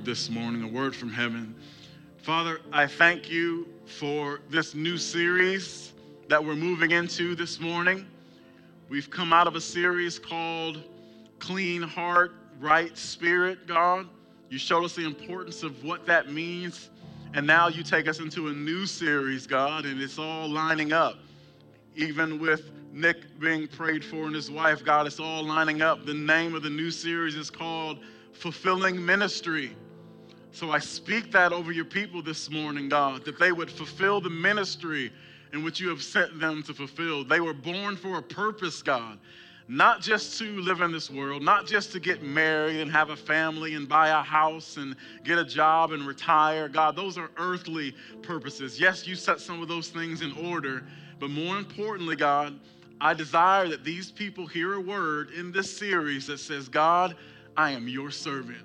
this morning, a word from heaven. Father, I thank you for this new series that we're moving into this morning. We've come out of a series called Clean Heart, Right Spirit, God. You showed us the importance of what that means. And now you take us into a new series, God, and it's all lining up. Even with Nick being prayed for and his wife, God, it's all lining up. The name of the new series is called Fulfilling Ministry. So I speak that over your people this morning, God, that they would fulfill the ministry in which you have sent them to fulfill. They were born for a purpose, God, not just to live in this world, not just to get married and have a family and buy a house and get a job and retire. God, those are earthly purposes. Yes, you set some of those things in order, but more importantly, God, I desire that these people hear a word in this series that says, God, I am your servant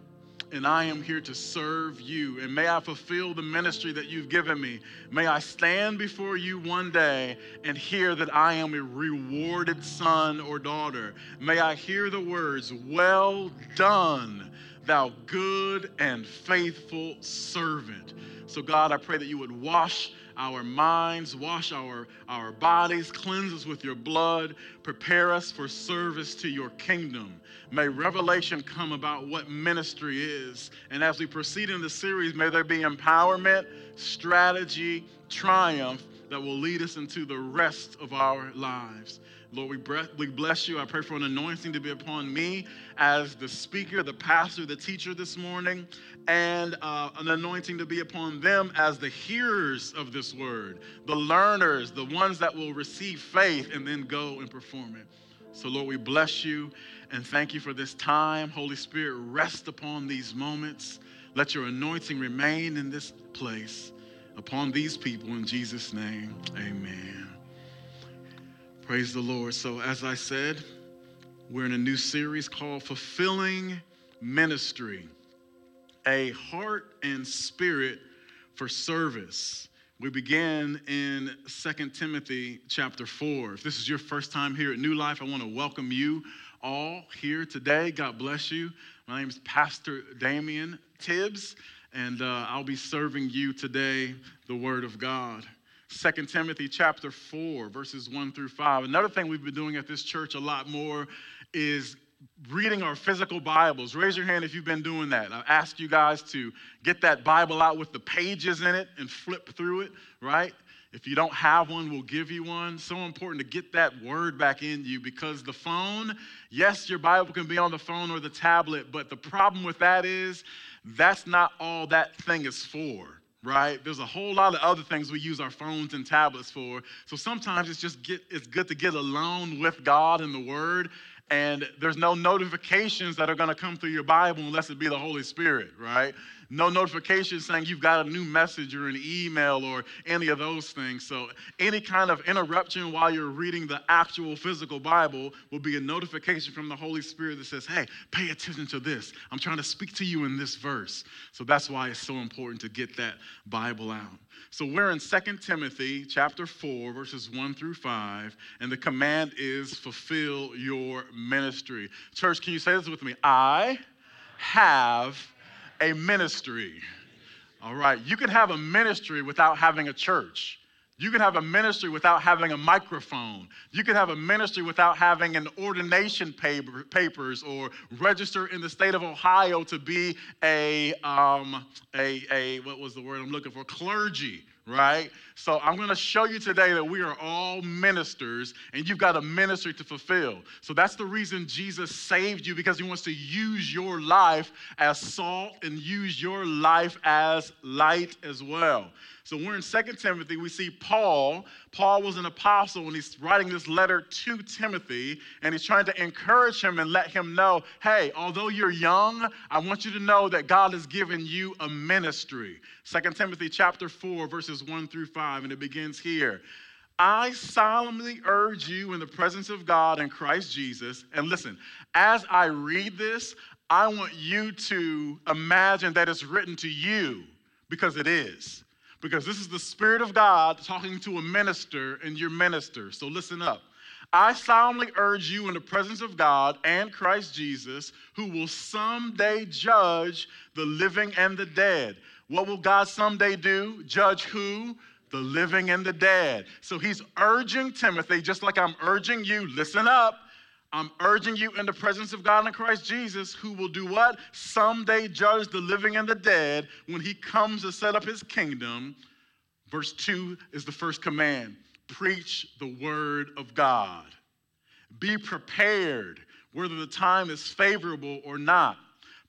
and I am here to serve you. And may I fulfill the ministry that you've given me. May I stand before you one day and hear that I am a rewarded son or daughter. May I hear the words, Well done, thou good and faithful servant. So, God, I pray that you would wash our minds, wash our, our bodies, cleanse us with your blood, prepare us for service to your kingdom. May revelation come about what ministry is. And as we proceed in the series, may there be empowerment, strategy, triumph that will lead us into the rest of our lives. Lord, we bless you. I pray for an anointing to be upon me as the speaker, the pastor, the teacher this morning, and uh, an anointing to be upon them as the hearers of this word, the learners, the ones that will receive faith and then go and perform it. So, Lord, we bless you and thank you for this time. Holy Spirit, rest upon these moments. Let your anointing remain in this place upon these people in Jesus' name. Amen. Praise the Lord. So, as I said, we're in a new series called Fulfilling Ministry A Heart and Spirit for Service. We began in 2 Timothy chapter 4. If this is your first time here at New Life, I want to welcome you all here today. God bless you. My name is Pastor Damian Tibbs, and uh, I'll be serving you today the Word of God. 2 Timothy chapter 4, verses 1 through 5. Another thing we've been doing at this church a lot more is reading our physical Bibles. Raise your hand if you've been doing that. I ask you guys to get that Bible out with the pages in it and flip through it, right? If you don't have one, we'll give you one. So important to get that word back in you because the phone, yes, your Bible can be on the phone or the tablet, but the problem with that is that's not all that thing is for right? There's a whole lot of other things we use our phones and tablets for. So sometimes it's just get, it's good to get alone with God and the Word, and there's no notifications that are going to come through your Bible unless it be the Holy Spirit, right? No notification saying you've got a new message or an email or any of those things. So, any kind of interruption while you're reading the actual physical Bible will be a notification from the Holy Spirit that says, Hey, pay attention to this. I'm trying to speak to you in this verse. So, that's why it's so important to get that Bible out. So we're in 2 Timothy chapter 4 verses 1 through 5 and the command is fulfill your ministry. Church, can you say this with me? I have a ministry. All right, you can have a ministry without having a church. You can have a ministry without having a microphone. You can have a ministry without having an ordination paper, papers or register in the state of Ohio to be a, um, a, a, what was the word I'm looking for? Clergy right? So I'm going to show you today that we are all ministers and you've got a ministry to fulfill. So that's the reason Jesus saved you because he wants to use your life as salt and use your life as light as well. So we're in Second Timothy. We see Paul. Paul was an apostle and he's writing this letter to Timothy and he's trying to encourage him and let him know hey, although you're young, I want you to know that God has given you a ministry. Second Timothy chapter 4, verses 1 through 5, and it begins here. I solemnly urge you in the presence of God and Christ Jesus. And listen, as I read this, I want you to imagine that it's written to you because it is because this is the Spirit of God talking to a minister and your minister. So listen up. I solemnly urge you in the presence of God and Christ Jesus, who will someday judge the living and the dead. What will God someday do? Judge who? The living and the dead. So he's urging Timothy, just like I'm urging you, listen up. I'm urging you in the presence of God and Christ Jesus, who will do what? Someday judge the living and the dead when he comes to set up his kingdom. Verse 2 is the first command preach the word of God. Be prepared, whether the time is favorable or not.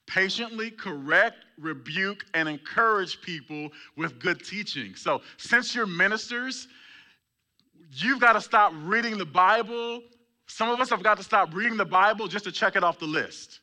Patiently correct, rebuke, and encourage people with good teaching. So, since you're ministers, you've got to stop reading the Bible. Some of us have got to stop reading the Bible just to check it off the list.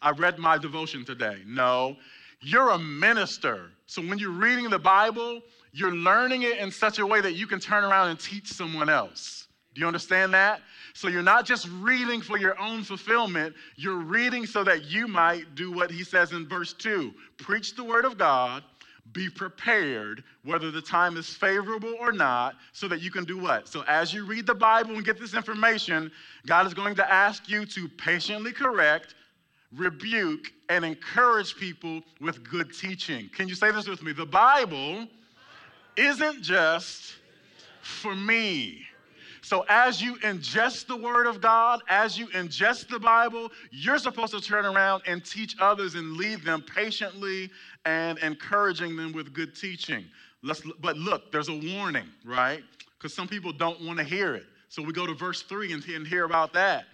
I read my devotion today. No, you're a minister. So when you're reading the Bible, you're learning it in such a way that you can turn around and teach someone else. Do you understand that? So you're not just reading for your own fulfillment, you're reading so that you might do what he says in verse 2 preach the word of God, be prepared, whether the time is favorable or not, so that you can do what? So as you read the Bible and get this information, God is going to ask you to patiently correct, rebuke, and encourage people with good teaching. Can you say this with me? The Bible isn't just for me. So, as you ingest the Word of God, as you ingest the Bible, you're supposed to turn around and teach others and lead them patiently and encouraging them with good teaching. Let's, but look, there's a warning, right? Because some people don't want to hear it. So, we go to verse 3 and, and hear about that.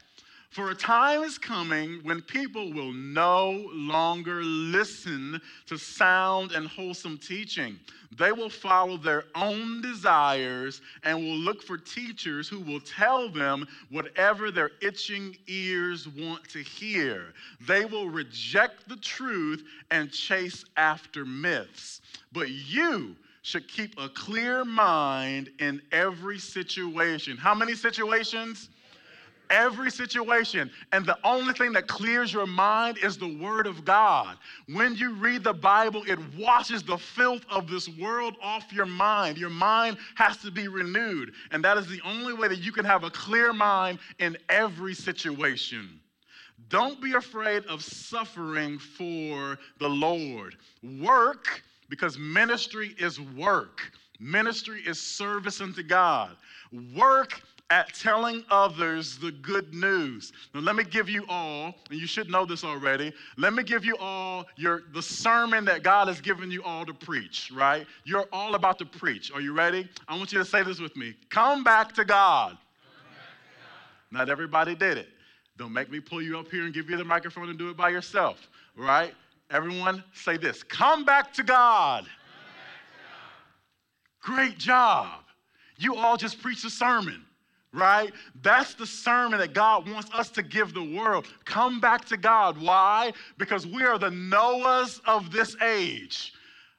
For a time is coming when people will no longer listen to sound and wholesome teaching. They will follow their own desires and will look for teachers who will tell them whatever their itching ears want to hear. They will reject the truth and chase after myths. But you, should keep a clear mind in every situation. How many situations? Every situation. And the only thing that clears your mind is the Word of God. When you read the Bible, it washes the filth of this world off your mind. Your mind has to be renewed. And that is the only way that you can have a clear mind in every situation. Don't be afraid of suffering for the Lord. Work, because ministry is work. Ministry is service unto God. Work at telling others the good news. Now let me give you all, and you should know this already. Let me give you all your the sermon that God has given you all to preach, right? You're all about to preach. Are you ready? I want you to say this with me. Come back to God. Back to God. Not everybody did it. Don't make me pull you up here and give you the microphone and do it by yourself, right? Everyone say this. Come back to God. Back to God. Great job. You all just preached a sermon right? That's the sermon that God wants us to give the world. Come back to God. Why? Because we are the Noahs of this age,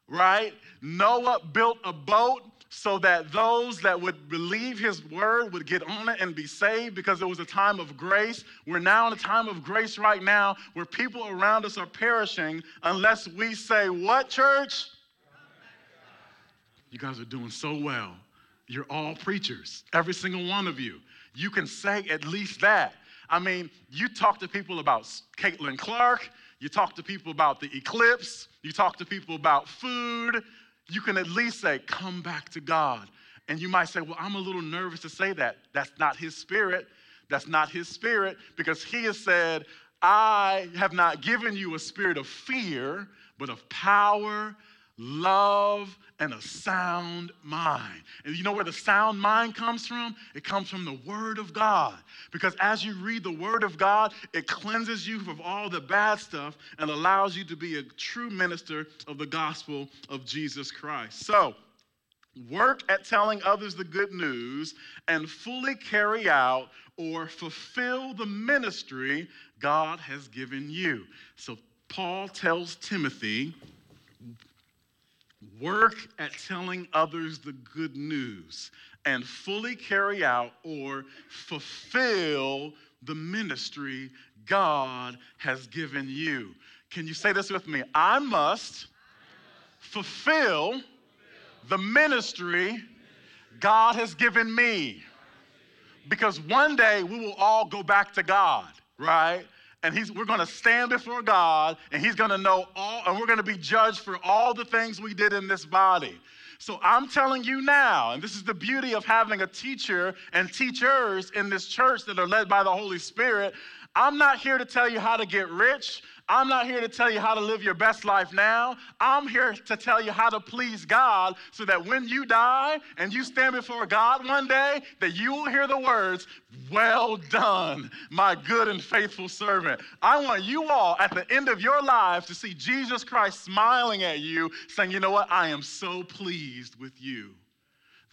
right? Noah built a boat so that those that would believe his word would get on it and be saved because it was a time of grace. We're now in a time of grace right now where people around us are perishing unless we say, What, church? You guys are doing so well. You're all preachers, every single one of you. You can say at least that. I mean, you talk to people about Caitlin Clark, you talk to people about the eclipse, you talk to people about food. You can at least say, Come back to God. And you might say, Well, I'm a little nervous to say that. That's not his spirit. That's not his spirit because he has said, I have not given you a spirit of fear, but of power love, and a sound mind. And you know where the sound mind comes from? It comes from the Word of God. Because as you read the Word of God, it cleanses you of all the bad stuff and allows you to be a true minister of the gospel of Jesus Christ. So, work at telling others the good news and fully carry out or fulfill the ministry God has given you. So, Paul tells Timothy, Work at telling others the good news and fully carry out or fulfill the ministry God has given you. Can you say this with me? I must fulfill the ministry God has given me. Because one day we will all go back to God, right? And he's, we're going to stand before God, and He's going to know all, and we're going to be judged for all the things we did in this body. So I'm telling you now, and this is the beauty of having a teacher and teachers in this church that are led by the Holy Spirit. I'm not here to tell you how to get rich. I'm not here to tell you how to live your best life now. I'm here to tell you how to please God so that when you die and you stand before God one day, that you will hear the words, Well done, my good and faithful servant. I want you all at the end of your lives to see Jesus Christ smiling at you, saying, You know what? I am so pleased with you.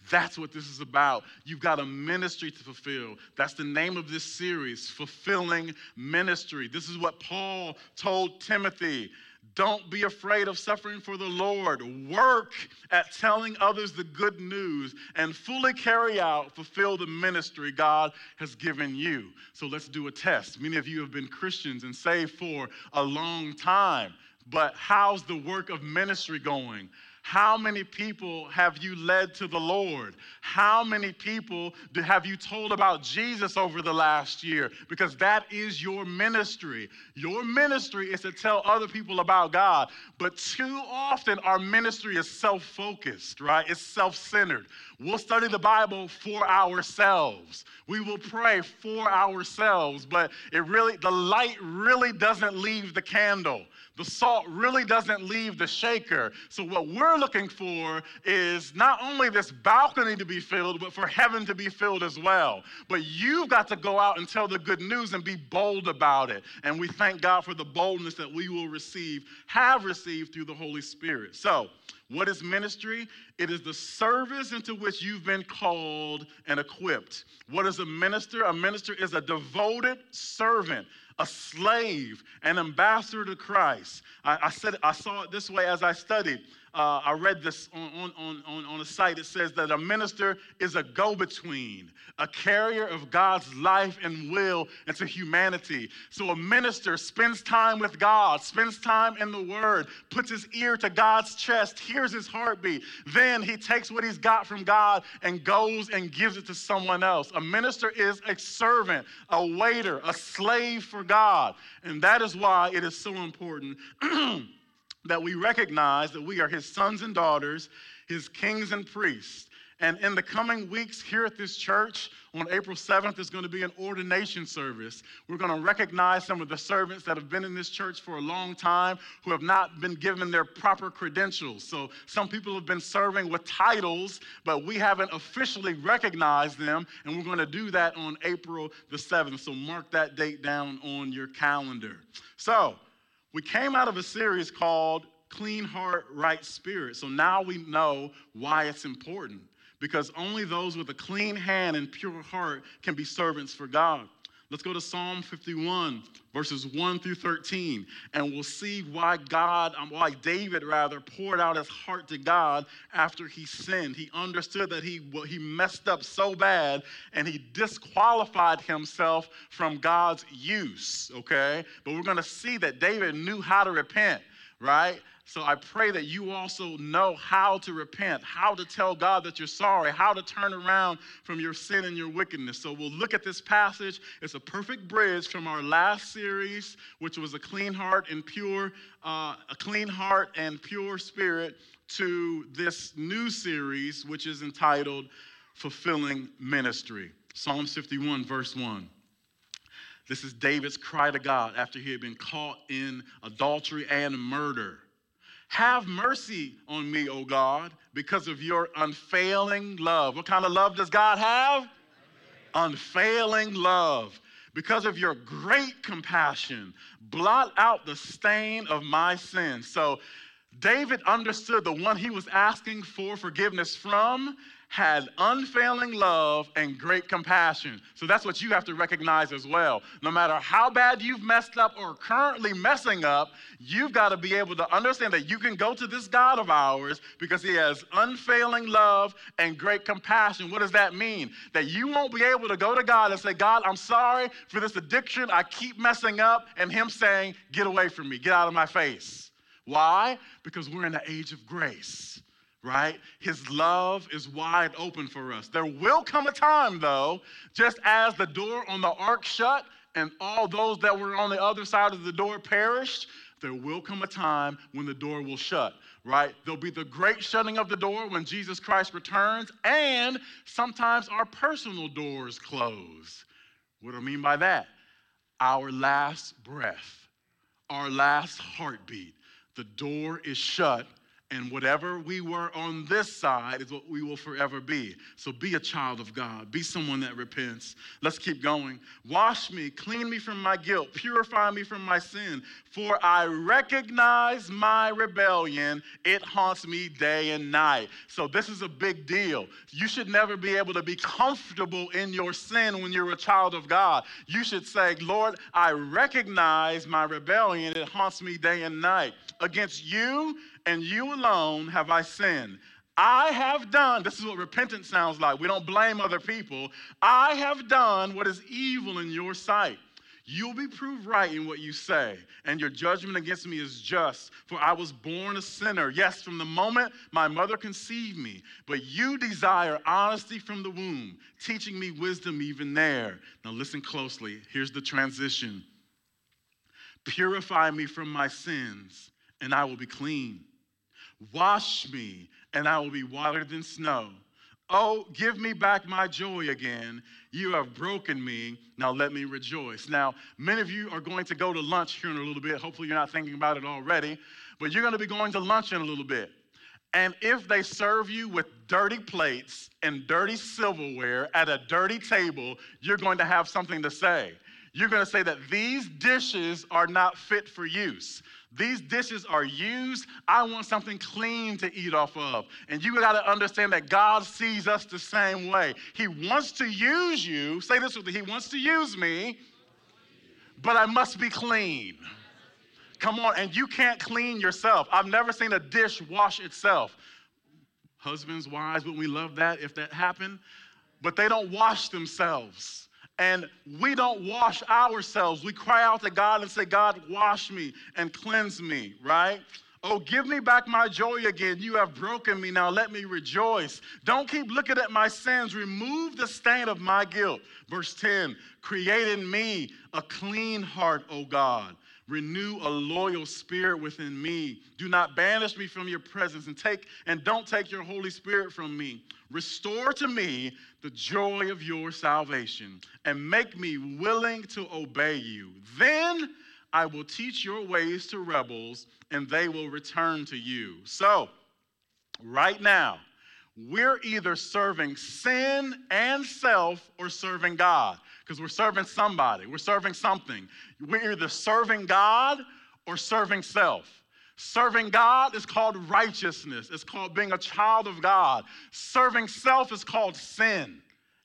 That's what this is about. You've got a ministry to fulfill. That's the name of this series, Fulfilling Ministry. This is what Paul told Timothy. Don't be afraid of suffering for the Lord. Work at telling others the good news and fully carry out, fulfill the ministry God has given you. So let's do a test. Many of you have been Christians and saved for a long time, but how's the work of ministry going? How many people have you led to the Lord? How many people have you told about Jesus over the last year? Because that is your ministry. Your ministry is to tell other people about God. But too often, our ministry is self focused, right? It's self centered. We'll study the Bible for ourselves. We will pray for ourselves, but it really, the light really doesn't leave the candle. The salt really doesn't leave the shaker. So, what we're looking for is not only this balcony to be filled, but for heaven to be filled as well. But you've got to go out and tell the good news and be bold about it. And we thank God for the boldness that we will receive, have received through the Holy Spirit. So, what is ministry? It is the service into which you've been called and equipped. What is a minister? A minister is a devoted servant a slave, an ambassador to Christ. I, I said I saw it this way as I studied. Uh, I read this on, on, on, on a site. It says that a minister is a go between, a carrier of God's life and will into humanity. So a minister spends time with God, spends time in the Word, puts his ear to God's chest, hears his heartbeat. Then he takes what he's got from God and goes and gives it to someone else. A minister is a servant, a waiter, a slave for God. And that is why it is so important. that we recognize that we are his sons and daughters, his kings and priests. And in the coming weeks here at this church, on April 7th, there's going to be an ordination service. We're going to recognize some of the servants that have been in this church for a long time who have not been given their proper credentials. So some people have been serving with titles, but we haven't officially recognized them. And we're going to do that on April the 7th. So mark that date down on your calendar. So, we came out of a series called Clean Heart, Right Spirit. So now we know why it's important because only those with a clean hand and pure heart can be servants for God. Let's go to Psalm 51, verses 1 through 13, and we'll see why God, um, why David rather, poured out his heart to God after he sinned. He understood that he, he messed up so bad and he disqualified himself from God's use, okay? But we're gonna see that David knew how to repent, right? So I pray that you also know how to repent, how to tell God that you're sorry, how to turn around from your sin and your wickedness. So we'll look at this passage. It's a perfect bridge from our last series, which was a clean heart and pure, uh, a clean heart and pure spirit, to this new series, which is entitled Fulfilling Ministry. Psalm 51, verse 1. This is David's cry to God after he had been caught in adultery and murder. Have mercy on me, O God, because of your unfailing love. What kind of love does God have? Unfailing love. Because of your great compassion, blot out the stain of my sin. So, David understood the one he was asking for forgiveness from had unfailing love and great compassion. So that's what you have to recognize as well. No matter how bad you've messed up or currently messing up, you've got to be able to understand that you can go to this God of ours because he has unfailing love and great compassion. What does that mean? That you won't be able to go to God and say, God, I'm sorry for this addiction. I keep messing up. And him saying, Get away from me, get out of my face. Why? Because we're in the age of grace right? His love is wide open for us. There will come a time, though, just as the door on the ark shut and all those that were on the other side of the door perished, there will come a time when the door will shut, right? There'll be the great shutting of the door when Jesus Christ returns, and sometimes our personal doors close. What do I mean by that? Our last breath, our last heartbeat, the door is shut and whatever we were on this side is what we will forever be. So be a child of God. Be someone that repents. Let's keep going. Wash me, clean me from my guilt, purify me from my sin. For I recognize my rebellion. It haunts me day and night. So this is a big deal. You should never be able to be comfortable in your sin when you're a child of God. You should say, Lord, I recognize my rebellion. It haunts me day and night. Against you, and you alone have I sinned. I have done, this is what repentance sounds like. We don't blame other people. I have done what is evil in your sight. You'll be proved right in what you say, and your judgment against me is just. For I was born a sinner. Yes, from the moment my mother conceived me. But you desire honesty from the womb, teaching me wisdom even there. Now, listen closely. Here's the transition Purify me from my sins, and I will be clean. Wash me, and I will be whiter than snow. Oh, give me back my joy again. You have broken me. Now let me rejoice. Now, many of you are going to go to lunch here in a little bit. Hopefully, you're not thinking about it already, but you're going to be going to lunch in a little bit. And if they serve you with dirty plates and dirty silverware at a dirty table, you're going to have something to say. You're going to say that these dishes are not fit for use. These dishes are used. I want something clean to eat off of. And you got to understand that God sees us the same way. He wants to use you. Say this with me He wants to use me, but I must be clean. Come on, and you can't clean yourself. I've never seen a dish wash itself. Husbands, wives, wouldn't we love that if that happened? But they don't wash themselves and we don't wash ourselves. We cry out to God and say, God, wash me and cleanse me, right? Oh, give me back my joy again. You have broken me. Now let me rejoice. Don't keep looking at my sins. Remove the stain of my guilt. Verse 10 Create in me a clean heart, O God. Renew a loyal spirit within me. Do not banish me from your presence and take and don't take your Holy Spirit from me. Restore to me the joy of your salvation and make me willing to obey you. Then I will teach your ways to rebels and they will return to you. So, right now, we're either serving sin and self or serving God because we're serving somebody, we're serving something. We're either serving God or serving self. Serving God is called righteousness, it's called being a child of God. Serving self is called sin.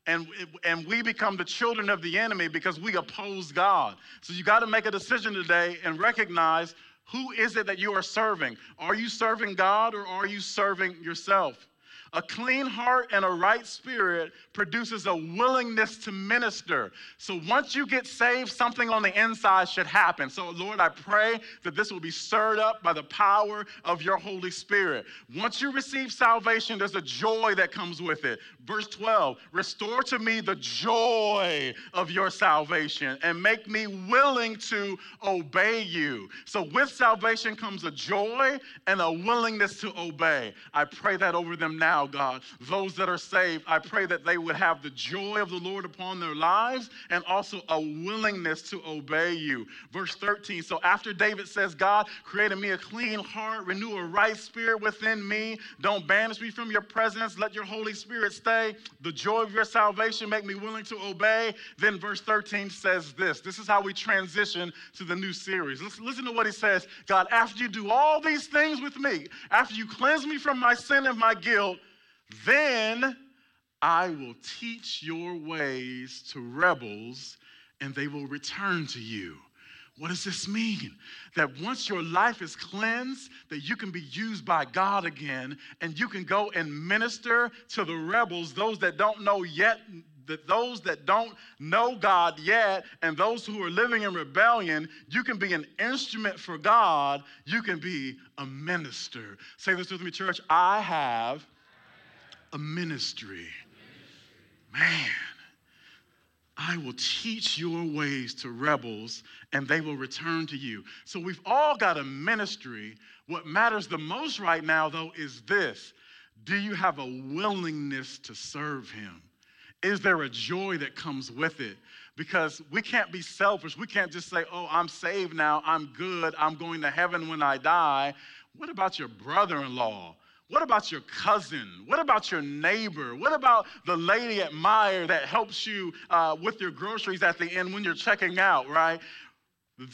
And, and we become the children of the enemy because we oppose God. So you got to make a decision today and recognize who is it that you are serving? Are you serving God or are you serving yourself? A clean heart and a right spirit produces a willingness to minister. So once you get saved, something on the inside should happen. So, Lord, I pray that this will be stirred up by the power of your Holy Spirit. Once you receive salvation, there's a joy that comes with it. Verse 12 Restore to me the joy of your salvation and make me willing to obey you. So, with salvation comes a joy and a willingness to obey. I pray that over them now now, God. Those that are saved, I pray that they would have the joy of the Lord upon their lives and also a willingness to obey you. Verse 13. So after David says, God, create in me a clean heart, renew a right spirit within me. Don't banish me from your presence. Let your Holy Spirit stay. The joy of your salvation make me willing to obey. Then verse 13 says this. This is how we transition to the new series. Listen, listen to what he says. God, after you do all these things with me, after you cleanse me from my sin and my guilt, then I will teach your ways to rebels, and they will return to you. What does this mean? That once your life is cleansed, that you can be used by God again, and you can go and minister to the rebels, those that don't know yet that those that don't know God yet and those who are living in rebellion, you can be an instrument for God. You can be a minister. Say this with me, church. I have a ministry. Man, I will teach your ways to rebels and they will return to you. So we've all got a ministry. What matters the most right now, though, is this do you have a willingness to serve him? Is there a joy that comes with it? Because we can't be selfish. We can't just say, oh, I'm saved now, I'm good, I'm going to heaven when I die. What about your brother in law? What about your cousin? What about your neighbor? What about the lady at Meijer that helps you uh, with your groceries at the end when you're checking out, right?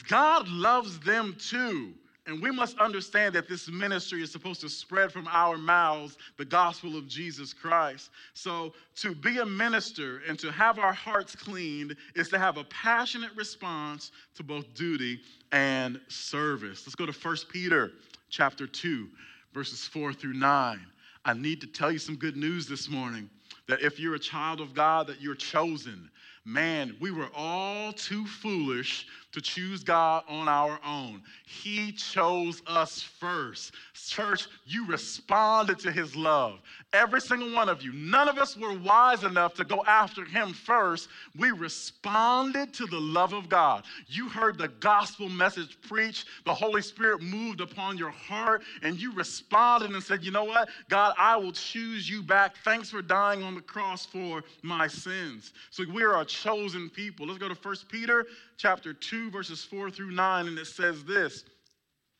God loves them too. And we must understand that this ministry is supposed to spread from our mouths the gospel of Jesus Christ. So, to be a minister and to have our hearts cleaned is to have a passionate response to both duty and service. Let's go to 1 Peter chapter 2, verses 4 through 9. I need to tell you some good news this morning that if you're a child of God, that you're chosen. Man, we were all too foolish to choose God on our own. He chose us first. Church, you responded to his love. Every single one of you. None of us were wise enough to go after him first. We responded to the love of God. You heard the gospel message preached, the Holy Spirit moved upon your heart, and you responded and said, You know what? God, I will choose you back. Thanks for dying on the cross for my sins. So we are a chosen people. Let's go to 1 Peter chapter 2, verses 4 through 9, and it says this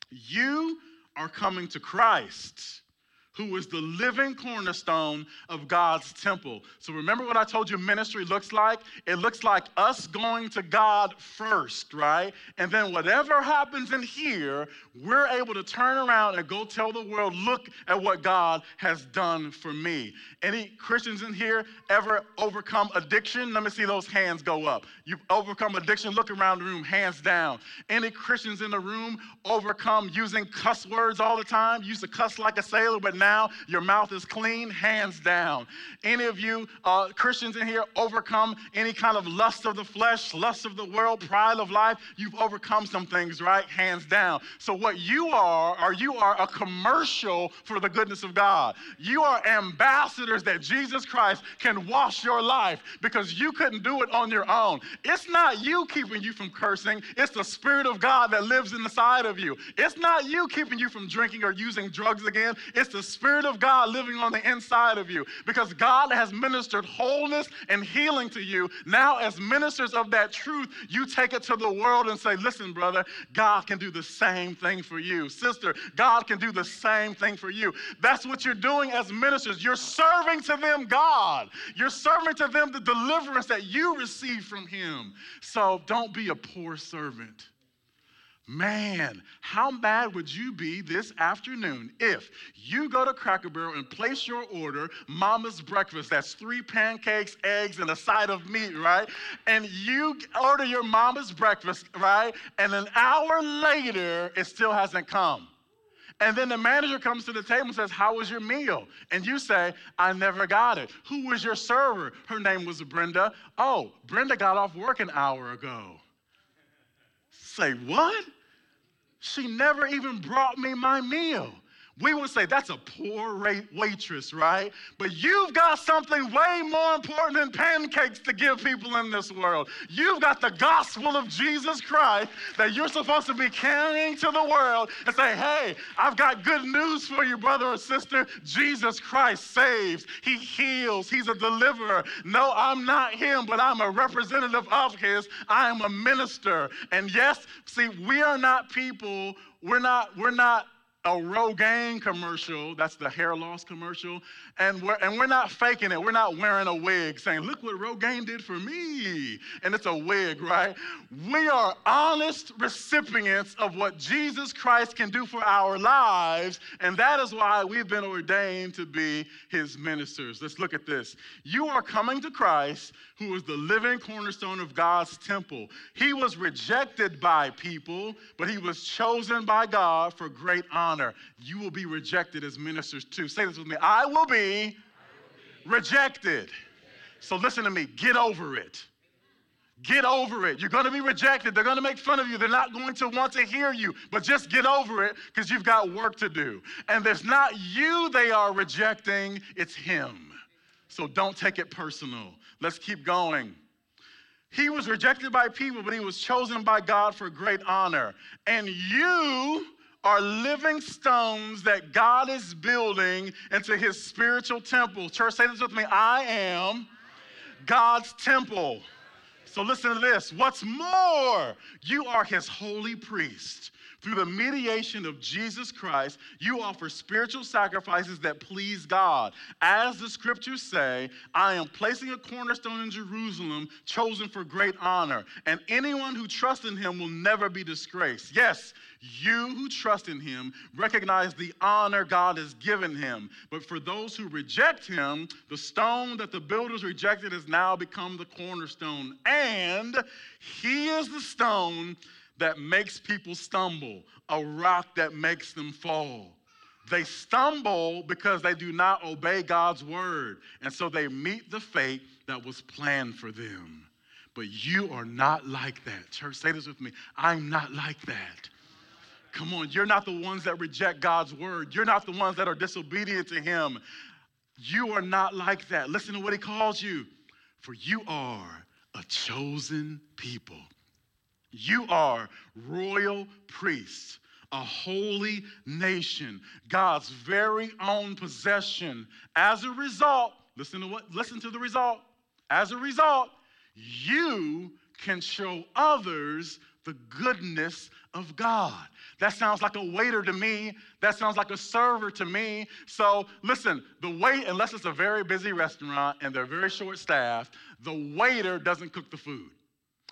You are coming to Christ who is the living cornerstone of God's temple. So remember what I told you ministry looks like? It looks like us going to God first, right? And then whatever happens in here, we're able to turn around and go tell the world, look at what God has done for me. Any Christians in here ever overcome addiction? Let me see those hands go up. You've overcome addiction, look around the room, hands down. Any Christians in the room overcome using cuss words all the time? Used to cuss like a sailor, but now now your mouth is clean, hands down. Any of you uh, Christians in here overcome any kind of lust of the flesh, lust of the world, pride of life? You've overcome some things, right? Hands down. So, what you are, are you are a commercial for the goodness of God. You are ambassadors that Jesus Christ can wash your life because you couldn't do it on your own. It's not you keeping you from cursing, it's the Spirit of God that lives inside of you. It's not you keeping you from drinking or using drugs again, it's the Spirit of God living on the inside of you because God has ministered wholeness and healing to you. Now, as ministers of that truth, you take it to the world and say, Listen, brother, God can do the same thing for you. Sister, God can do the same thing for you. That's what you're doing as ministers. You're serving to them God, you're serving to them the deliverance that you receive from Him. So don't be a poor servant. Man, how mad would you be this afternoon if you go to Cracker Barrel and place your order, mama's breakfast, that's three pancakes, eggs, and a side of meat, right? And you order your mama's breakfast, right? And an hour later, it still hasn't come. And then the manager comes to the table and says, How was your meal? And you say, I never got it. Who was your server? Her name was Brenda. Oh, Brenda got off work an hour ago. Say, what? She never even brought me my meal. We would say that's a poor waitress, right? But you've got something way more important than pancakes to give people in this world. You've got the gospel of Jesus Christ that you're supposed to be carrying to the world and say, hey, I've got good news for you, brother or sister. Jesus Christ saves, He heals, He's a deliverer. No, I'm not Him, but I'm a representative of His. I am a minister. And yes, see, we are not people, we're not, we're not a Rogaine commercial. That's the hair loss commercial. And we're, and we're not faking it. We're not wearing a wig saying, look what Rogaine did for me. And it's a wig, right? We are honest recipients of what Jesus Christ can do for our lives. And that is why we've been ordained to be his ministers. Let's look at this. You are coming to Christ, who is the living cornerstone of God's temple. He was rejected by people, but he was chosen by God for great honor honor. You will be rejected as ministers too. Say this with me I will be, I will be rejected. So listen to me, get over it. Get over it. You're going to be rejected. They're going to make fun of you. They're not going to want to hear you. But just get over it because you've got work to do. And it's not you they are rejecting, it's Him. So don't take it personal. Let's keep going. He was rejected by people, but he was chosen by God for great honor. And you are living stones that God is building into his spiritual temple. Church, say this with me I am God's temple. So listen to this. What's more, you are his holy priest. Through the mediation of Jesus Christ, you offer spiritual sacrifices that please God. As the scriptures say, I am placing a cornerstone in Jerusalem, chosen for great honor, and anyone who trusts in him will never be disgraced. Yes, you who trust in him recognize the honor God has given him. But for those who reject him, the stone that the builders rejected has now become the cornerstone. And he is the stone that makes people stumble, a rock that makes them fall. They stumble because they do not obey God's word, and so they meet the fate that was planned for them. But you are not like that. Church, say this with me. I'm not like that. Come on, you're not the ones that reject God's word. You're not the ones that are disobedient to Him. You are not like that. Listen to what He calls you. For you are a chosen people you are royal priests, a holy nation, God's very own possession. As a result, listen to what listen to the result. As a result, you can show others the goodness of God. That sounds like a waiter to me. That sounds like a server to me. So listen, the wait, unless it's a very busy restaurant and they're very short staffed, the waiter doesn't cook the food.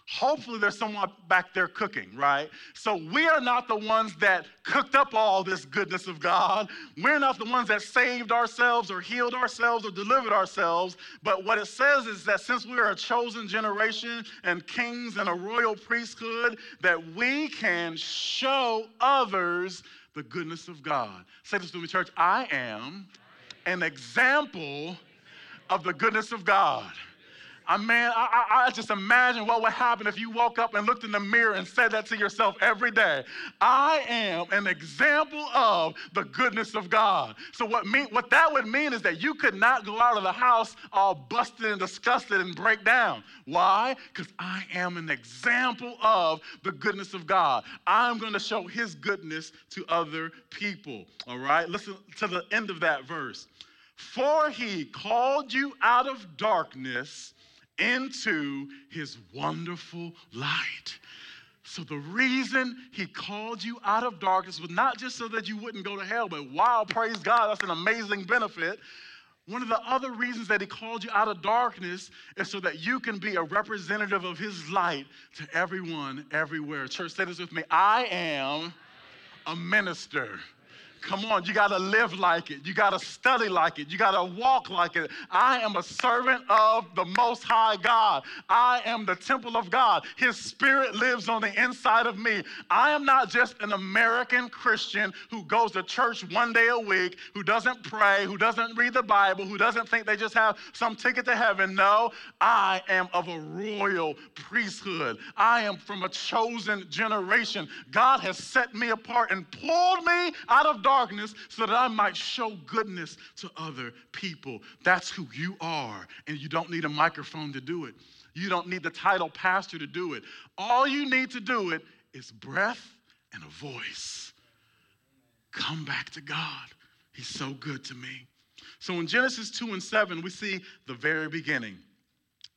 Hopefully, there's someone back there cooking, right? So, we are not the ones that cooked up all this goodness of God. We're not the ones that saved ourselves or healed ourselves or delivered ourselves. But what it says is that since we are a chosen generation and kings and a royal priesthood, that we can show others the goodness of God. Say this to me, church I am an example of the goodness of God. I mean, I, I, I, just imagine what would happen if you woke up and looked in the mirror and said that to yourself every day. I am an example of the goodness of God. So what mean what that would mean is that you could not go out of the house all busted and disgusted and break down. Why? Because I am an example of the goodness of God. I'm going to show his goodness to other people. All right? Listen to the end of that verse. For he called you out of darkness into his wonderful light. So, the reason he called you out of darkness was not just so that you wouldn't go to hell, but wow, praise God, that's an amazing benefit. One of the other reasons that he called you out of darkness is so that you can be a representative of his light to everyone, everywhere. Church, say this with me I am a minister Come on, you got to live like it. You got to study like it. You got to walk like it. I am a servant of the Most High God. I am the temple of God. His Spirit lives on the inside of me. I am not just an American Christian who goes to church one day a week, who doesn't pray, who doesn't read the Bible, who doesn't think they just have some ticket to heaven. No, I am of a royal priesthood. I am from a chosen generation. God has set me apart and pulled me out of darkness darkness so that I might show goodness to other people. That's who you are. And you don't need a microphone to do it. You don't need the title pastor to do it. All you need to do it is breath and a voice. Come back to God. He's so good to me. So in Genesis 2 and 7, we see the very beginning.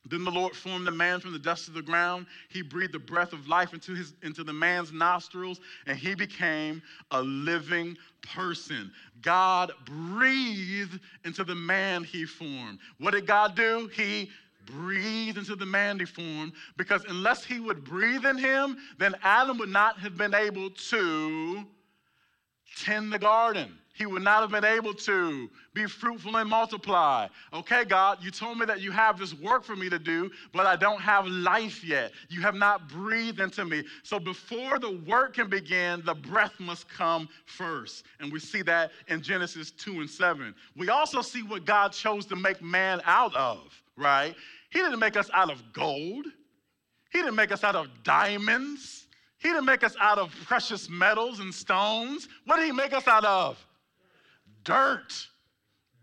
Then the Lord formed the man from the dust of the ground. He breathed the breath of life into, his, into the man's nostrils, and he became a living person. God breathed into the man he formed. What did God do? He breathed into the man he formed because unless he would breathe in him, then Adam would not have been able to tend the garden he would not have been able to be fruitful and multiply. Okay, God, you told me that you have this work for me to do, but I don't have life yet. You have not breathed into me. So before the work can begin, the breath must come first. And we see that in Genesis 2 and 7. We also see what God chose to make man out of right? He didn't make us out of gold. He didn't make us out of diamonds. He didn't make us out of precious metals and stones. What did he make us out of? Dirt.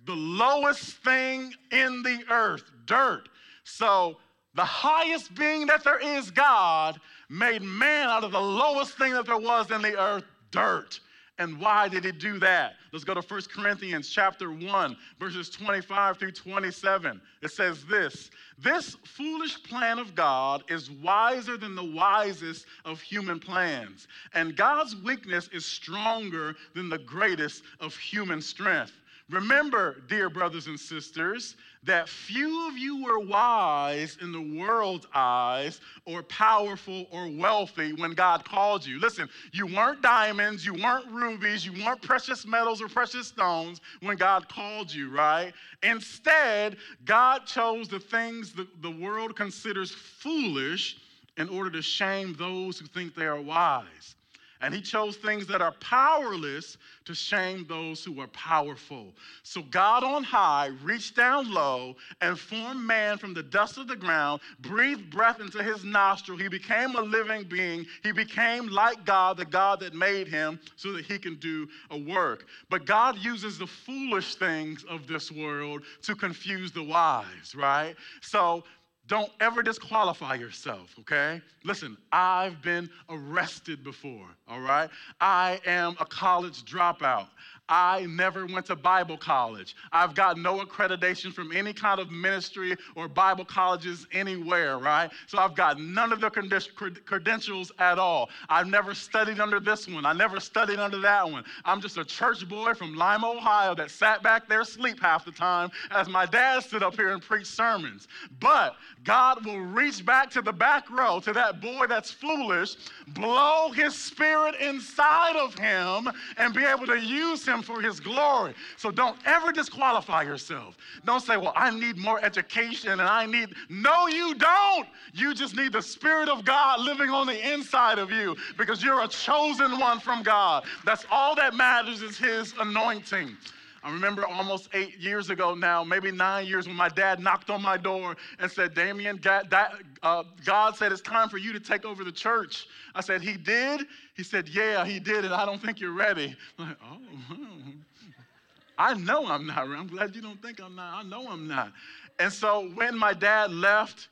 The lowest thing in the earth, dirt. So the highest being that there is, God, made man out of the lowest thing that there was in the earth, dirt. And why did he do that? Let's go to 1 Corinthians chapter 1, verses 25 through 27. It says this This foolish plan of God is wiser than the wisest of human plans, and God's weakness is stronger than the greatest of human strength. Remember, dear brothers and sisters, that few of you were wise in the world's eyes or powerful or wealthy when God called you. Listen, you weren't diamonds, you weren't rubies, you weren't precious metals or precious stones when God called you, right? Instead, God chose the things that the world considers foolish in order to shame those who think they are wise. And he chose things that are powerless to shame those who are powerful. So God on high reached down low and formed man from the dust of the ground, breathed breath into his nostril. He became a living being. He became like God, the God that made him, so that he can do a work. But God uses the foolish things of this world to confuse the wise, right? So don't ever disqualify yourself, okay? Listen, I've been arrested before, all right? I am a college dropout. I never went to Bible college. I've got no accreditation from any kind of ministry or Bible colleges anywhere, right? So I've got none of the credentials at all. I've never studied under this one. I never studied under that one. I'm just a church boy from Lima, Ohio that sat back there asleep half the time as my dad stood up here and preached sermons. But God will reach back to the back row to that boy that's foolish, blow his spirit inside of him, and be able to use him him for his glory. So don't ever disqualify yourself. Don't say, well, I need more education and I need. No, you don't. You just need the Spirit of God living on the inside of you because you're a chosen one from God. That's all that matters is his anointing. I remember almost eight years ago now, maybe nine years, when my dad knocked on my door and said, Damien, God, that, uh, God said it's time for you to take over the church. I said, He did? He said, Yeah, He did, and I don't think you're ready. I'm like, oh, I know I'm not. I'm glad you don't think I'm not. I know I'm not. And so when my dad left,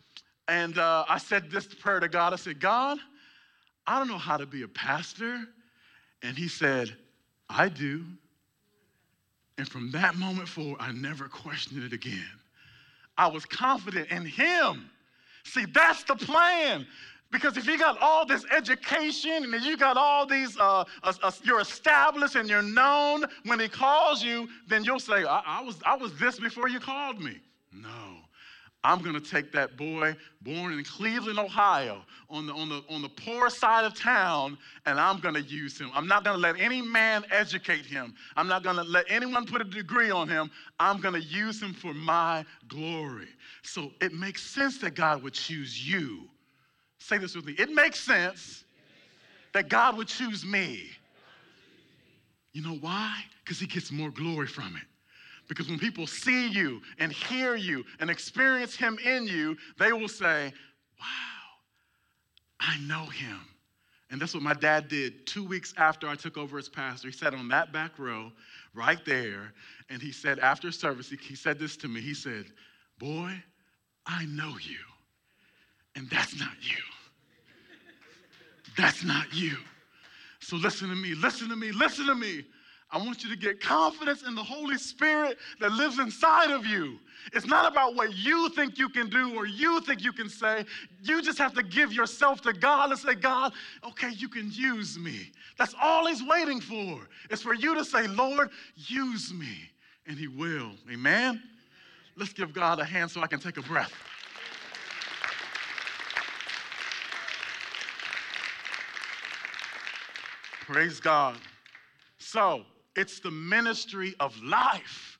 and uh, I said this prayer to God, I said, God, I don't know how to be a pastor. And he said, I do. And from that moment forward, I never questioned it again. I was confident in him. See, that's the plan. Because if you got all this education and you got all these, uh, uh, uh, you're established and you're known, when he calls you, then you'll say, I, I, was, I was this before you called me. No. I'm going to take that boy born in Cleveland, Ohio, on the, on, the, on the poor side of town, and I'm going to use him. I'm not going to let any man educate him. I'm not going to let anyone put a degree on him. I'm going to use him for my glory. So it makes sense that God would choose you. Say this with me. It makes sense that God would choose me. You know why? Because he gets more glory from it. Because when people see you and hear you and experience Him in you, they will say, Wow, I know Him. And that's what my dad did two weeks after I took over as pastor. He sat on that back row right there, and he said, after service, he, said this to me. He said, Boy, I know you, and that's not you. That's not you. So listen to me, listen to me, listen to me. I want you to get confidence in the Holy Spirit that lives inside of you. It's not about what you think you can do or you think you can say. You just have to give yourself to God and say, God, okay, you can use me. That's all He's waiting for. It's for you to say, Lord, use me. And He will. Amen? Let's give God a hand so I can take a breath. Praise God. So, it's the ministry of life.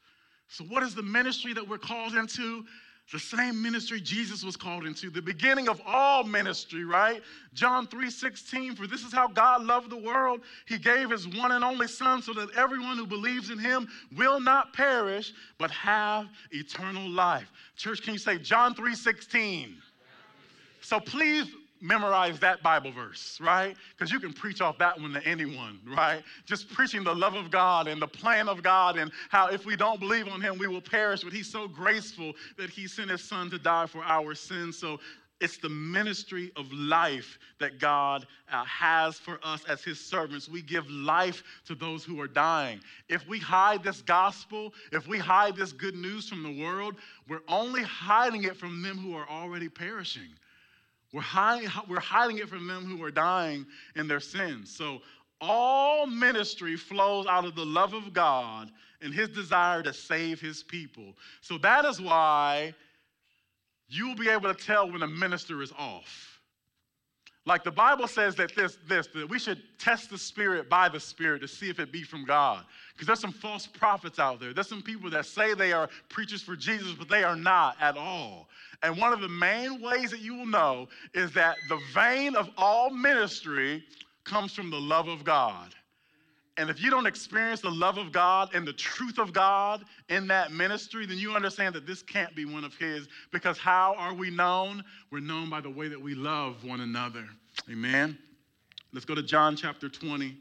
So, what is the ministry that we're called into? the same ministry Jesus was called into, the beginning of all ministry, right? John 3:16, for this is how God loved the world. He gave his one and only son so that everyone who believes in him will not perish, but have eternal life. Church, can you say John 3:16? So please memorize that Bible verse, right? Because you can preach off that one to anyone, right? Just preaching the love of God and the plan of God and how if we don't believe on Him, we will perish. But He's so graceful that He sent His Son to die for our sins. So it's the ministry of life that God uh, has for us as His servants. We give life to those who are dying. If we hide this gospel, if we hide this good news from the world, we're only hiding it from them who are already perishing. We're hiding, we're hiding it from them who are dying in their sins. So all ministry flows out of the love of God and his desire to save his people. So that is why you'll be able to tell when a minister is off. Like the Bible says that this, this, that we should test the spirit by the spirit to see if it be from God. Because there's some false prophets out there. There's some people that say they are preachers for Jesus, but they are not at all. And one of the main ways that you will know is that the vein of all ministry comes from the love of God. And if you don't experience the love of God and the truth of God in that ministry, then you understand that this can't be one of His. Because how are we known? We're known by the way that we love one another. Amen. Let's go to John chapter 20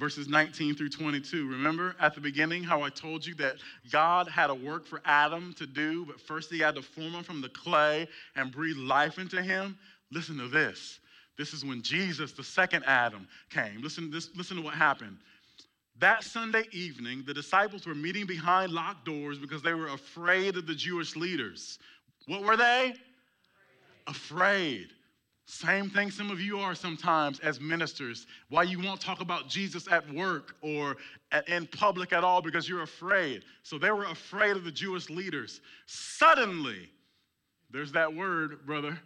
verses 19 through 22. Remember at the beginning how I told you that God had a work for Adam to do, but first he had to form him from the clay and breathe life into him? Listen to this. This is when Jesus, the second Adam, came. Listen, this, listen to what happened. That Sunday evening, the disciples were meeting behind locked doors because they were afraid of the Jewish leaders. What were they? Afraid. Same thing some of you are sometimes as ministers. Why you won't talk about Jesus at work or in public at all because you're afraid. So they were afraid of the Jewish leaders. Suddenly, there's that word, brother.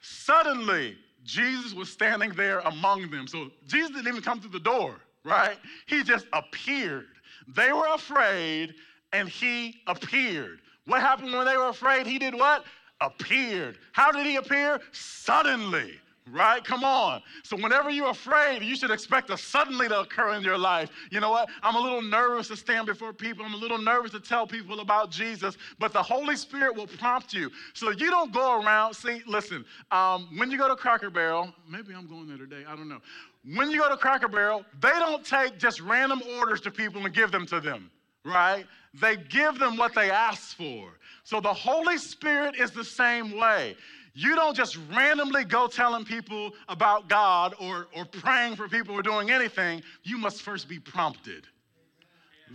Suddenly, Jesus was standing there among them. So Jesus didn't even come through the door, right? He just appeared. They were afraid and he appeared. What happened when they were afraid? He did what? appeared. How did he appear? Suddenly. Right? Come on. So, whenever you're afraid, you should expect a suddenly to occur in your life. You know what? I'm a little nervous to stand before people. I'm a little nervous to tell people about Jesus, but the Holy Spirit will prompt you. So, you don't go around. See, listen, um, when you go to Cracker Barrel, maybe I'm going there today, I don't know. When you go to Cracker Barrel, they don't take just random orders to people and give them to them right? They give them what they ask for. So the Holy Spirit is the same way. You don't just randomly go telling people about God or, or praying for people or doing anything. You must first be prompted.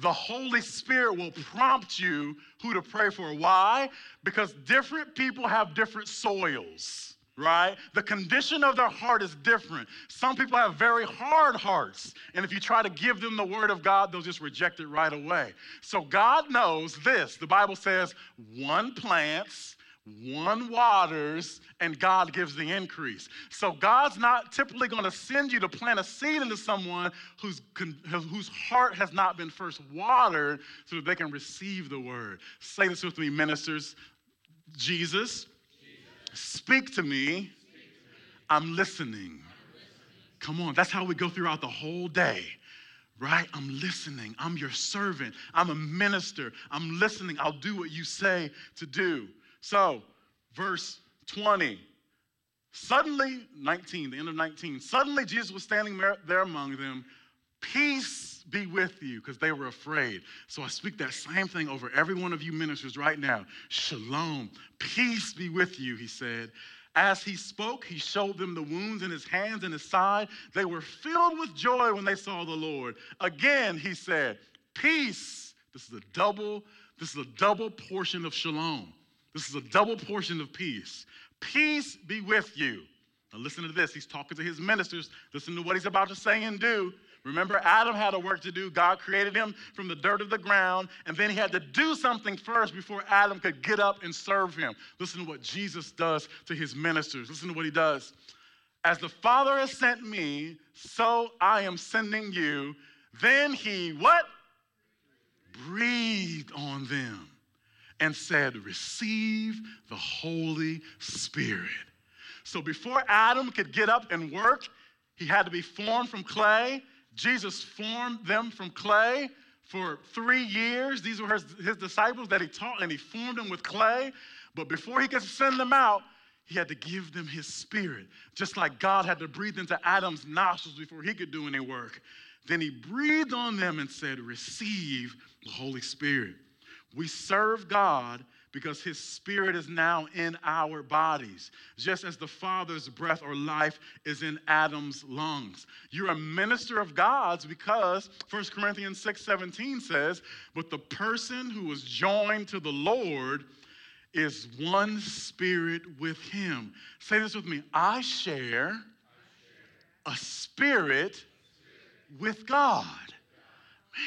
The Holy Spirit will prompt you who to pray for. Why? Because different people have different soils right? The condition of their heart is different. Some people have very hard hearts, and if you try to give them the word of God, they'll just reject it right away. So God knows this. The Bible says, one plants, one waters, and God gives the increase. So God's not typically going to send you to plant a seed into someone whose, whose heart has not been first watered so that they can receive the word. Say this with me, ministers. Jesus Speak to me. I'm listening. Come on, that's how we go throughout the whole day, right? I'm listening. I'm your servant. I'm a minister. I'm listening. I'll do what you say to do. So, verse 20. Suddenly, 19, the end of 19, suddenly Jesus was standing there among them. Peace be with you because they were afraid. So I speak that same thing over every one of you ministers right now. Shalom, peace be with you, he said. As he spoke, he showed them the wounds in his hands and his side. They were filled with joy when they saw the Lord. Again, he said, Peace. This is a double, this is a double portion of shalom. This is a double portion of peace. Peace be with you. Now listen to this. He's talking to his ministers. Listen to what he's about to say and do. Remember, Adam had a work to do. God created him from the dirt of the ground, and then he had to do something first before Adam could get up and serve him. Listen to what Jesus does to his ministers. Listen to what he does. As the Father has sent me, so I am sending you. Then he what? Breathed on them and said, Receive the Holy Spirit. So before Adam could get up and work, he had to be formed from clay. Jesus formed them from clay for three years. These were his, his, disciples that he taught, and he formed them with clay. But before he could send them out, he had to give them his spirit, just like God had to breathe into Adam's nostrils before he could do any work. Then he breathed on them and said, Receive the Holy Spirit. We serve God because his spirit is now in our bodies, just as the Father's breath or life is in Adam's lungs. You're a minister of God's because 1 Corinthians 6 17 says, But the person who is joined to the Lord is one spirit with him. Say this with me I share a spirit with God.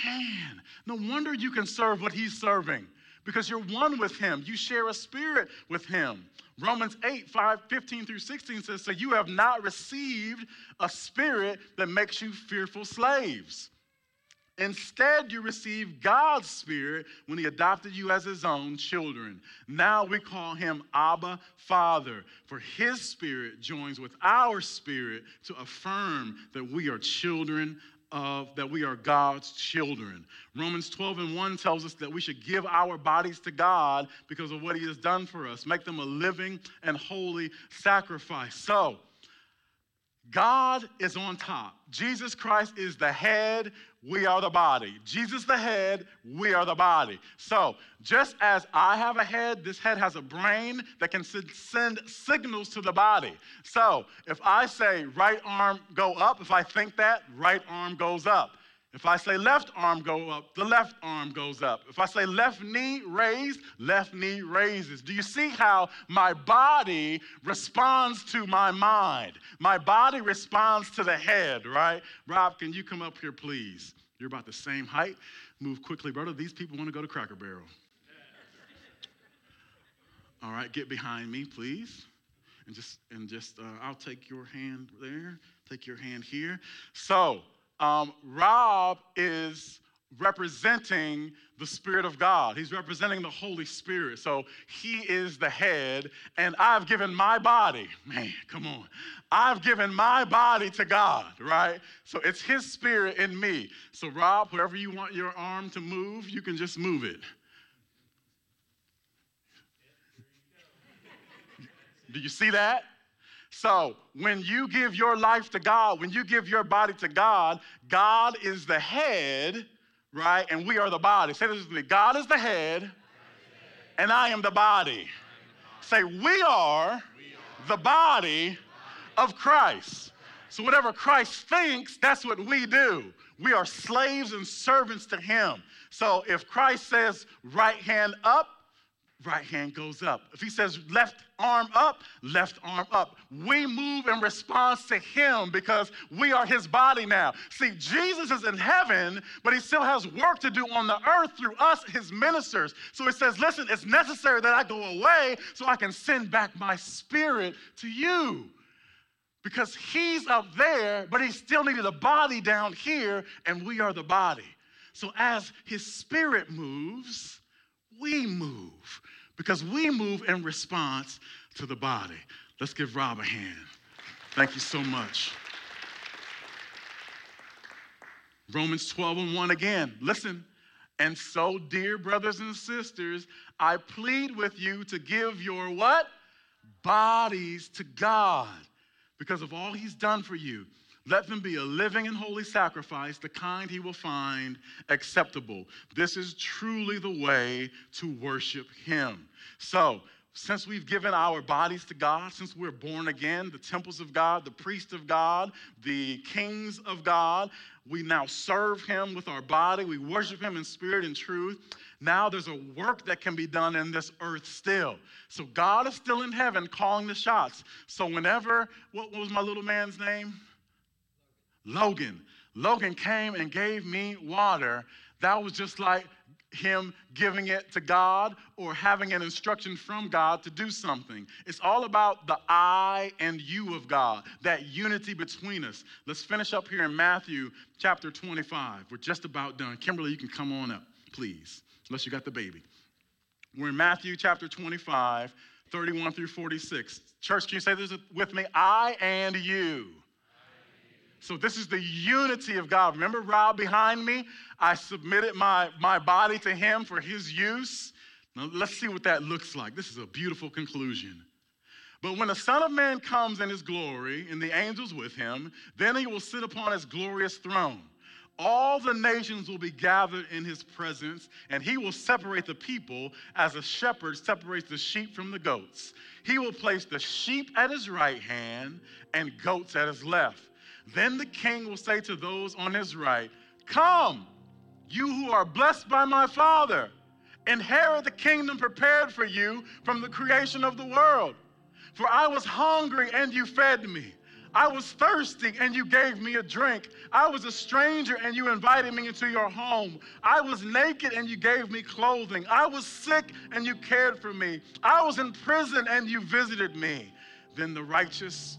Man, no wonder you can serve what he's serving because you're one with him. You share a spirit with him. Romans 8, 5, 15 through 16 says, So you have not received a spirit that makes you fearful slaves. Instead, you received God's Spirit when He adopted you as His own children. Now we call Him Abba Father, for His Spirit joins with our spirit to affirm that we are children of that we are God's children. Romans 12 and 1 tells us that we should give our bodies to God because of what He has done for us, make them a living and holy sacrifice. So, God is on top. Jesus Christ is the head, we are the body. Jesus the head, we are the body. So, just as I have a head, this head has a brain that can send signals to the body. So, if I say right arm go up, if I think that, right arm goes up. If I say left arm go up, the left arm goes up. If I say left knee raised, left knee raises. Do you see how my body responds to my mind? My body responds to the head, right? Rob, can you come up here, please? You're about the same height. Move quickly, brother. These people want to go to Cracker Barrel. All right, get behind me, please. And just and just uh, I'll take your hand there. Take your hand here. So, um, Rob is representing the Spirit of God. He's representing the Holy Spirit. So he is the head, and I've given my body, man, come on. I've given my body to God, right? So it's his spirit in me. So, Rob, wherever you want your arm to move, you can just move it. Do you see that? So, when you give your life to God, when you give your body to God, God is the head, right? And we are the body. Say this with me God is the head, and I am the body. Say, we are the body of Christ. So, whatever Christ thinks, that's what we do. We are slaves and servants to Him. So, if Christ says right hand up, right hand goes up. If he says left arm up, left arm up. We move in response to him because we are his body now. See, Jesus is in heaven, but he still has work to do on the earth through us, his ministers. So he says, listen, it's necessary that I go away so I can send back my spirit to you. Because he's up there, but he still needed a body down here, and we are the body. So as his spirit moves, we move because we move in response to the body. Let's give Rob a hand. Thank you so much. Romans 12 and 1 again. Listen. And so, dear brothers and sisters, I plead with you to give your what? Bodies to God because of all he's done for you. Let them be a living and holy sacrifice, the kind he will find acceptable. This is truly the way to worship him. So, since we've given our bodies to God, since we're born again, the temples of God, the priests of God, the kings of God, we now serve Him with our body. We worship Him in spirit and truth. Now there's a work that can be done in this earth still. So God is still in heaven calling the shots. So whenever, what, was my little man's name? Logan. Logan came and gave me water. That was just like him giving it to God or having an instruction from God to do something. It's all about the I and you of God, that unity between us. Let's finish up here in Matthew chapter 25. We're just about done. Kimberly, you can come on up, please, unless you got the baby. We're in Matthew chapter 25, 31 through 46. Church, can you say this with me? I and you. So this is the unity of God. Remember Rob behind me? I submitted my, my body to him for his use. Now let's see what that looks like. This is a beautiful conclusion. But when the Son of Man comes in his glory and the angels with him, then he will sit upon his glorious throne. All the nations will be gathered in his presence, and he will separate the people as a shepherd separates the sheep from the goats. He will place the sheep at his right hand and goats at his left. Then the king will say to those on his right, Come, you who are blessed by my Father, inherit the kingdom prepared for you from the creation of the world. For I was hungry and you fed me. I was thirsty and you gave me a drink. I was a stranger and you invited me into your home. I was naked and you gave me clothing. I was sick and you cared for me. I was in prison and you visited me. Then the righteous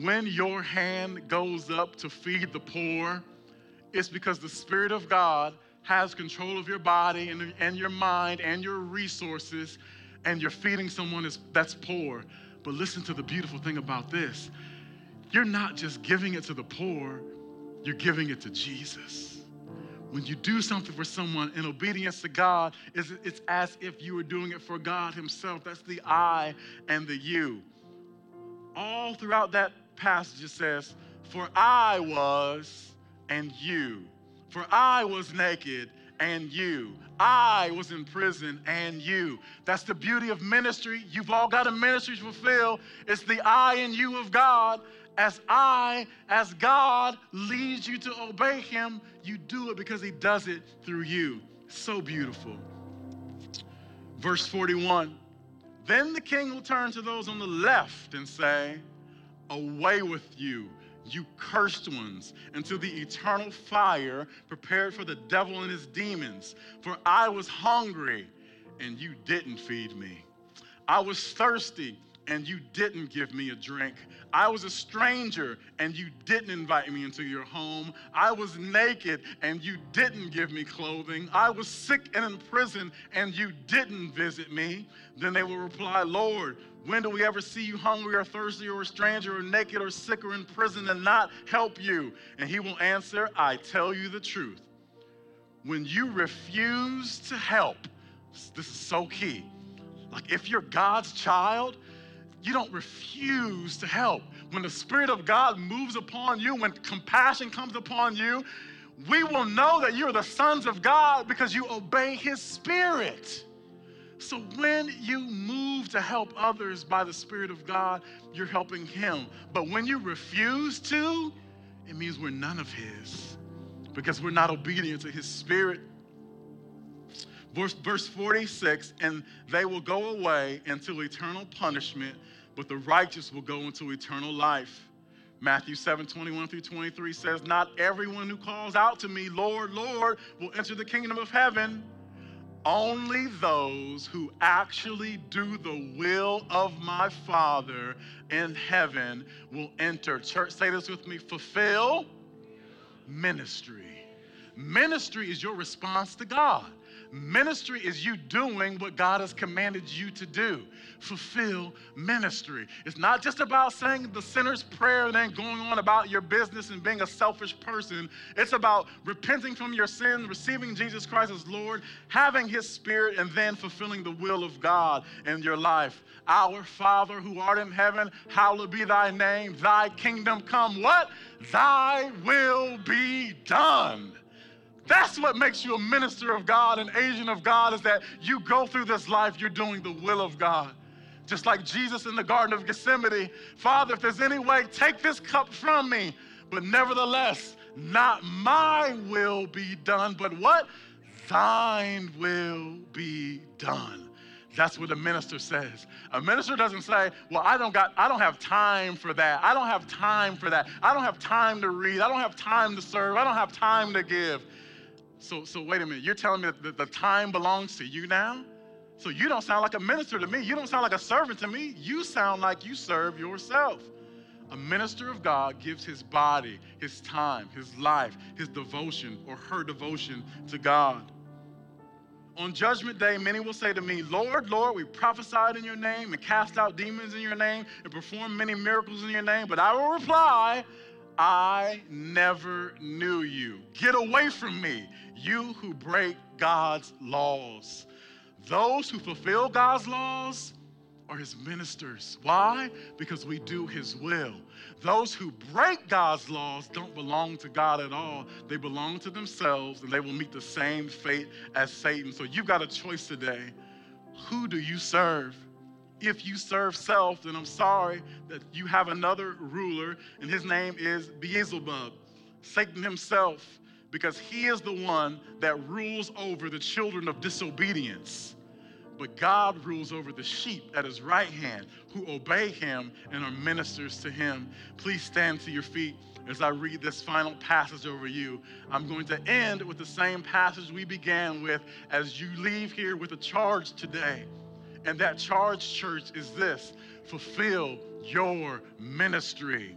when your hand goes up to feed the poor, it's because the Spirit of God has control of your body and, and your mind and your resources, and you're feeding someone that's poor. But listen to the beautiful thing about this you're not just giving it to the poor, you're giving it to Jesus. When you do something for someone in obedience to God, it's, it's as if you were doing it for God Himself. That's the I and the you. All throughout that passage, says, For I was and you. For I was naked and you. I was in prison and you. That's the beauty of ministry. You've all got a ministry to fulfill. It's the I and you of God. As I, as God leads you to obey Him, you do it because He does it through you. So beautiful. Verse 41 Then the king will turn to those on the left and say, Away with you you cursed ones, into the eternal fire prepared for the devil and his demons. For I was hungry, and you didn't feed me. I was thirsty, and you didn't give me a drink. I was a stranger and you didn't invite me into your home. I was naked and you didn't give me clothing. I was sick and in prison and you didn't visit me. Then they will reply, Lord, when do we ever see you hungry or thirsty or a stranger or naked or sick or in prison and not help you? And he will answer, I tell you the truth. When you refuse to help, this is so key. Like if you're God's child, you don't refuse to help. When the Spirit of God moves upon you, when compassion comes upon you, we will know that you're the sons of God because you obey His Spirit. So when you move to help others by the Spirit of God, you're helping Him. But when you refuse to, it means we're none of His because we're not obedient to His Spirit. Verse, verse 46 and they will go away into eternal punishment, but the righteous will go into eternal life. Matthew 7 21 through 23 says, Not everyone who calls out to me, Lord, Lord, will enter the kingdom of heaven. Only those who actually do the will of my Father in heaven will enter. Church, say this with me fulfill ministry. Ministry is your response to God. Ministry is you doing what God has commanded you to do. Fulfill ministry. It's not just about saying the sinner's prayer and then going on about your business and being a selfish person. It's about repenting from your sin, receiving Jesus Christ as Lord, having His Spirit, and then fulfilling the will of God in your life. Our Father who art in heaven, hallowed be thy name, thy kingdom come. What? Thy will be done that's what makes you a minister of God, an agent of God, is that you go through this life, you're doing the will of God. Just like Jesus in the Garden of Gethsemane, Father, if there's any way, take this cup from me. But nevertheless, not my will be done, but what? Thine will be done. That's what a minister says. A minister doesn't say, "Well, I don't got I don't have time for that. I don't have time for that. I don't have time to read. I don't have time to serve. I don't have time to give." So so wait a minute. You're telling me that the time belongs to you now? So you don't sound like a minister to me. You don't sound like a servant to me. You sound like you serve yourself. A minister of God gives his body, his time, his life, his devotion, or her devotion to God. On judgment day, many will say to me, Lord, Lord, we prophesied in your name and cast out demons in your name and performed many miracles in your name. But I will reply, I never knew you. Get away from me, you who break God's laws. Those who fulfill God's laws are his ministers. Why? Because we do his will. Those who break God's laws don't belong to God at all. They belong to themselves and they will meet the same fate as Satan. So you've got a choice today. Who do you serve? If you serve self, then I'm sorry that you have another ruler, and his name is Beelzebub, Satan himself, because he is the one that rules over the children of disobedience. But God rules over the sheep at his right hand who obey him and are ministers to him. Please stand to your feet as I read this final passage over you. I'm going to end with the same passage we began with as you leave here with a charge today. And that charge, church, is this fulfill your ministry.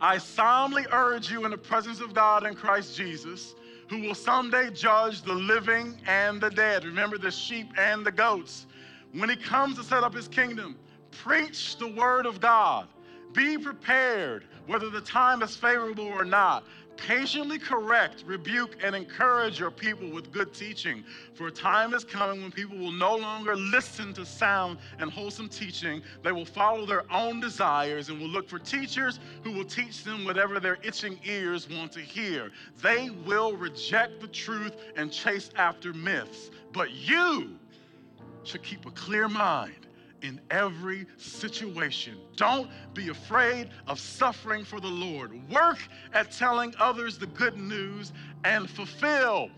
I solemnly urge you in the presence of God in Christ Jesus who will someday judge the living and the dead. Remember the sheep and the goats. When he comes to set up his kingdom, preach the word of God. Be prepared, whether the time is favorable or not. Patiently correct, rebuke, and encourage your people with good teaching. For a time is coming when people will no longer listen to sound and wholesome teaching. They will follow their own desires and will look for teachers who will teach them whatever their itching ears want to hear. They will reject the truth and chase after myths. But you should keep a clear mind in every situation. Don't be afraid of suffering for the Lord. Work at telling others the good news and fulfill,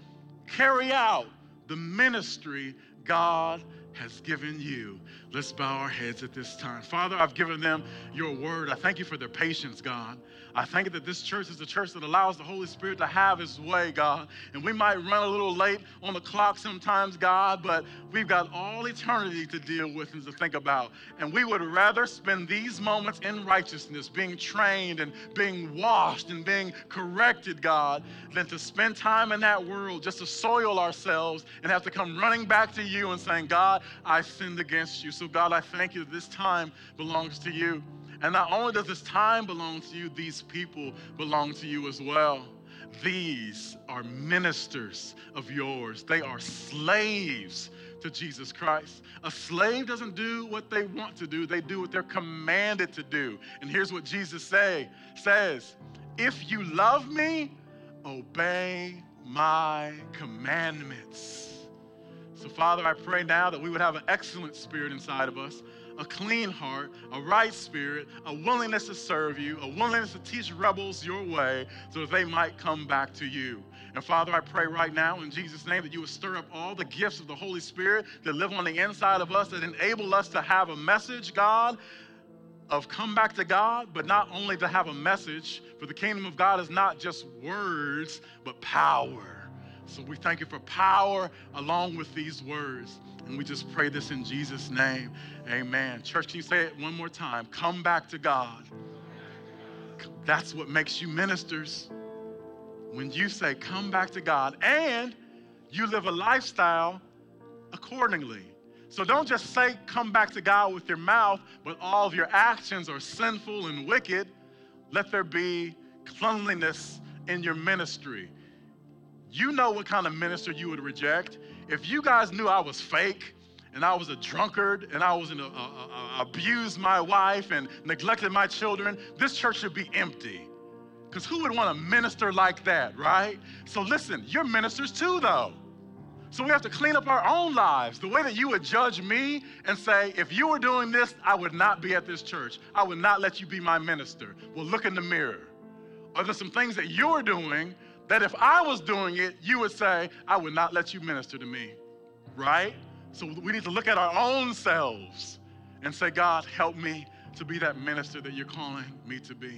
carry out the ministry God has given you. Let's bow our heads at this time. Father, I've given them your word. I thank you for their patience, God. I thank you that this church is a church that allows the Holy Spirit to have his way, God. And we might run a little late on the clock sometimes, God, but we've got all eternity to deal with and to think about. And we would rather spend these moments in righteousness, being trained and being washed and being corrected, God, than to spend time in that world just to soil ourselves and have to come running back to you and saying, God, I sinned against you. So, God, I thank you that this time belongs to you. And not only does this time belong to you, these people belong to you as well. These are ministers of yours. They are slaves to Jesus Christ. A slave doesn't do what they want to do, they do what they're commanded to do. And here's what Jesus say, says, "If you love me, obey my commandments." So Father, I pray now that we would have an excellent spirit inside of us, a clean heart, a right spirit, a willingness to serve you, a willingness to teach rebels your way so that they might come back to you. And Father, I pray right now in Jesus' name that you would stir up all the gifts of the Holy Spirit that live on the inside of us that enable us to have a message, God, of come back to God, but not only to have a message, for the kingdom of God is not just words, but power. So we thank you for power along with these words. And we just pray this in Jesus' name. Amen. Church, can you say it one more time? Come back to God. That's what makes you ministers. When you say, come back to God, and you live a lifestyle accordingly. So don't just say, come back to God with your mouth, but all of your actions are sinful and wicked. Let there be cleanliness in your ministry. You know what kind of minister you would reject. If you guys knew I was fake and I was a drunkard and I was an, uh, uh, abused my wife and neglected my children, this church should be empty. Because who would want to minister like that, right? So listen, you're ministers too, though. So we have to clean up our own lives. The way that you would judge me and say, if you were doing this, I would not be at this church. I would not let you be my minister. Well, look in the mirror. Are there some things that you're doing that if I was doing it, you would say, I would not let you minister to me, right? So we need to look at our own selves and say, God, help me to be that minister that you're calling me to be.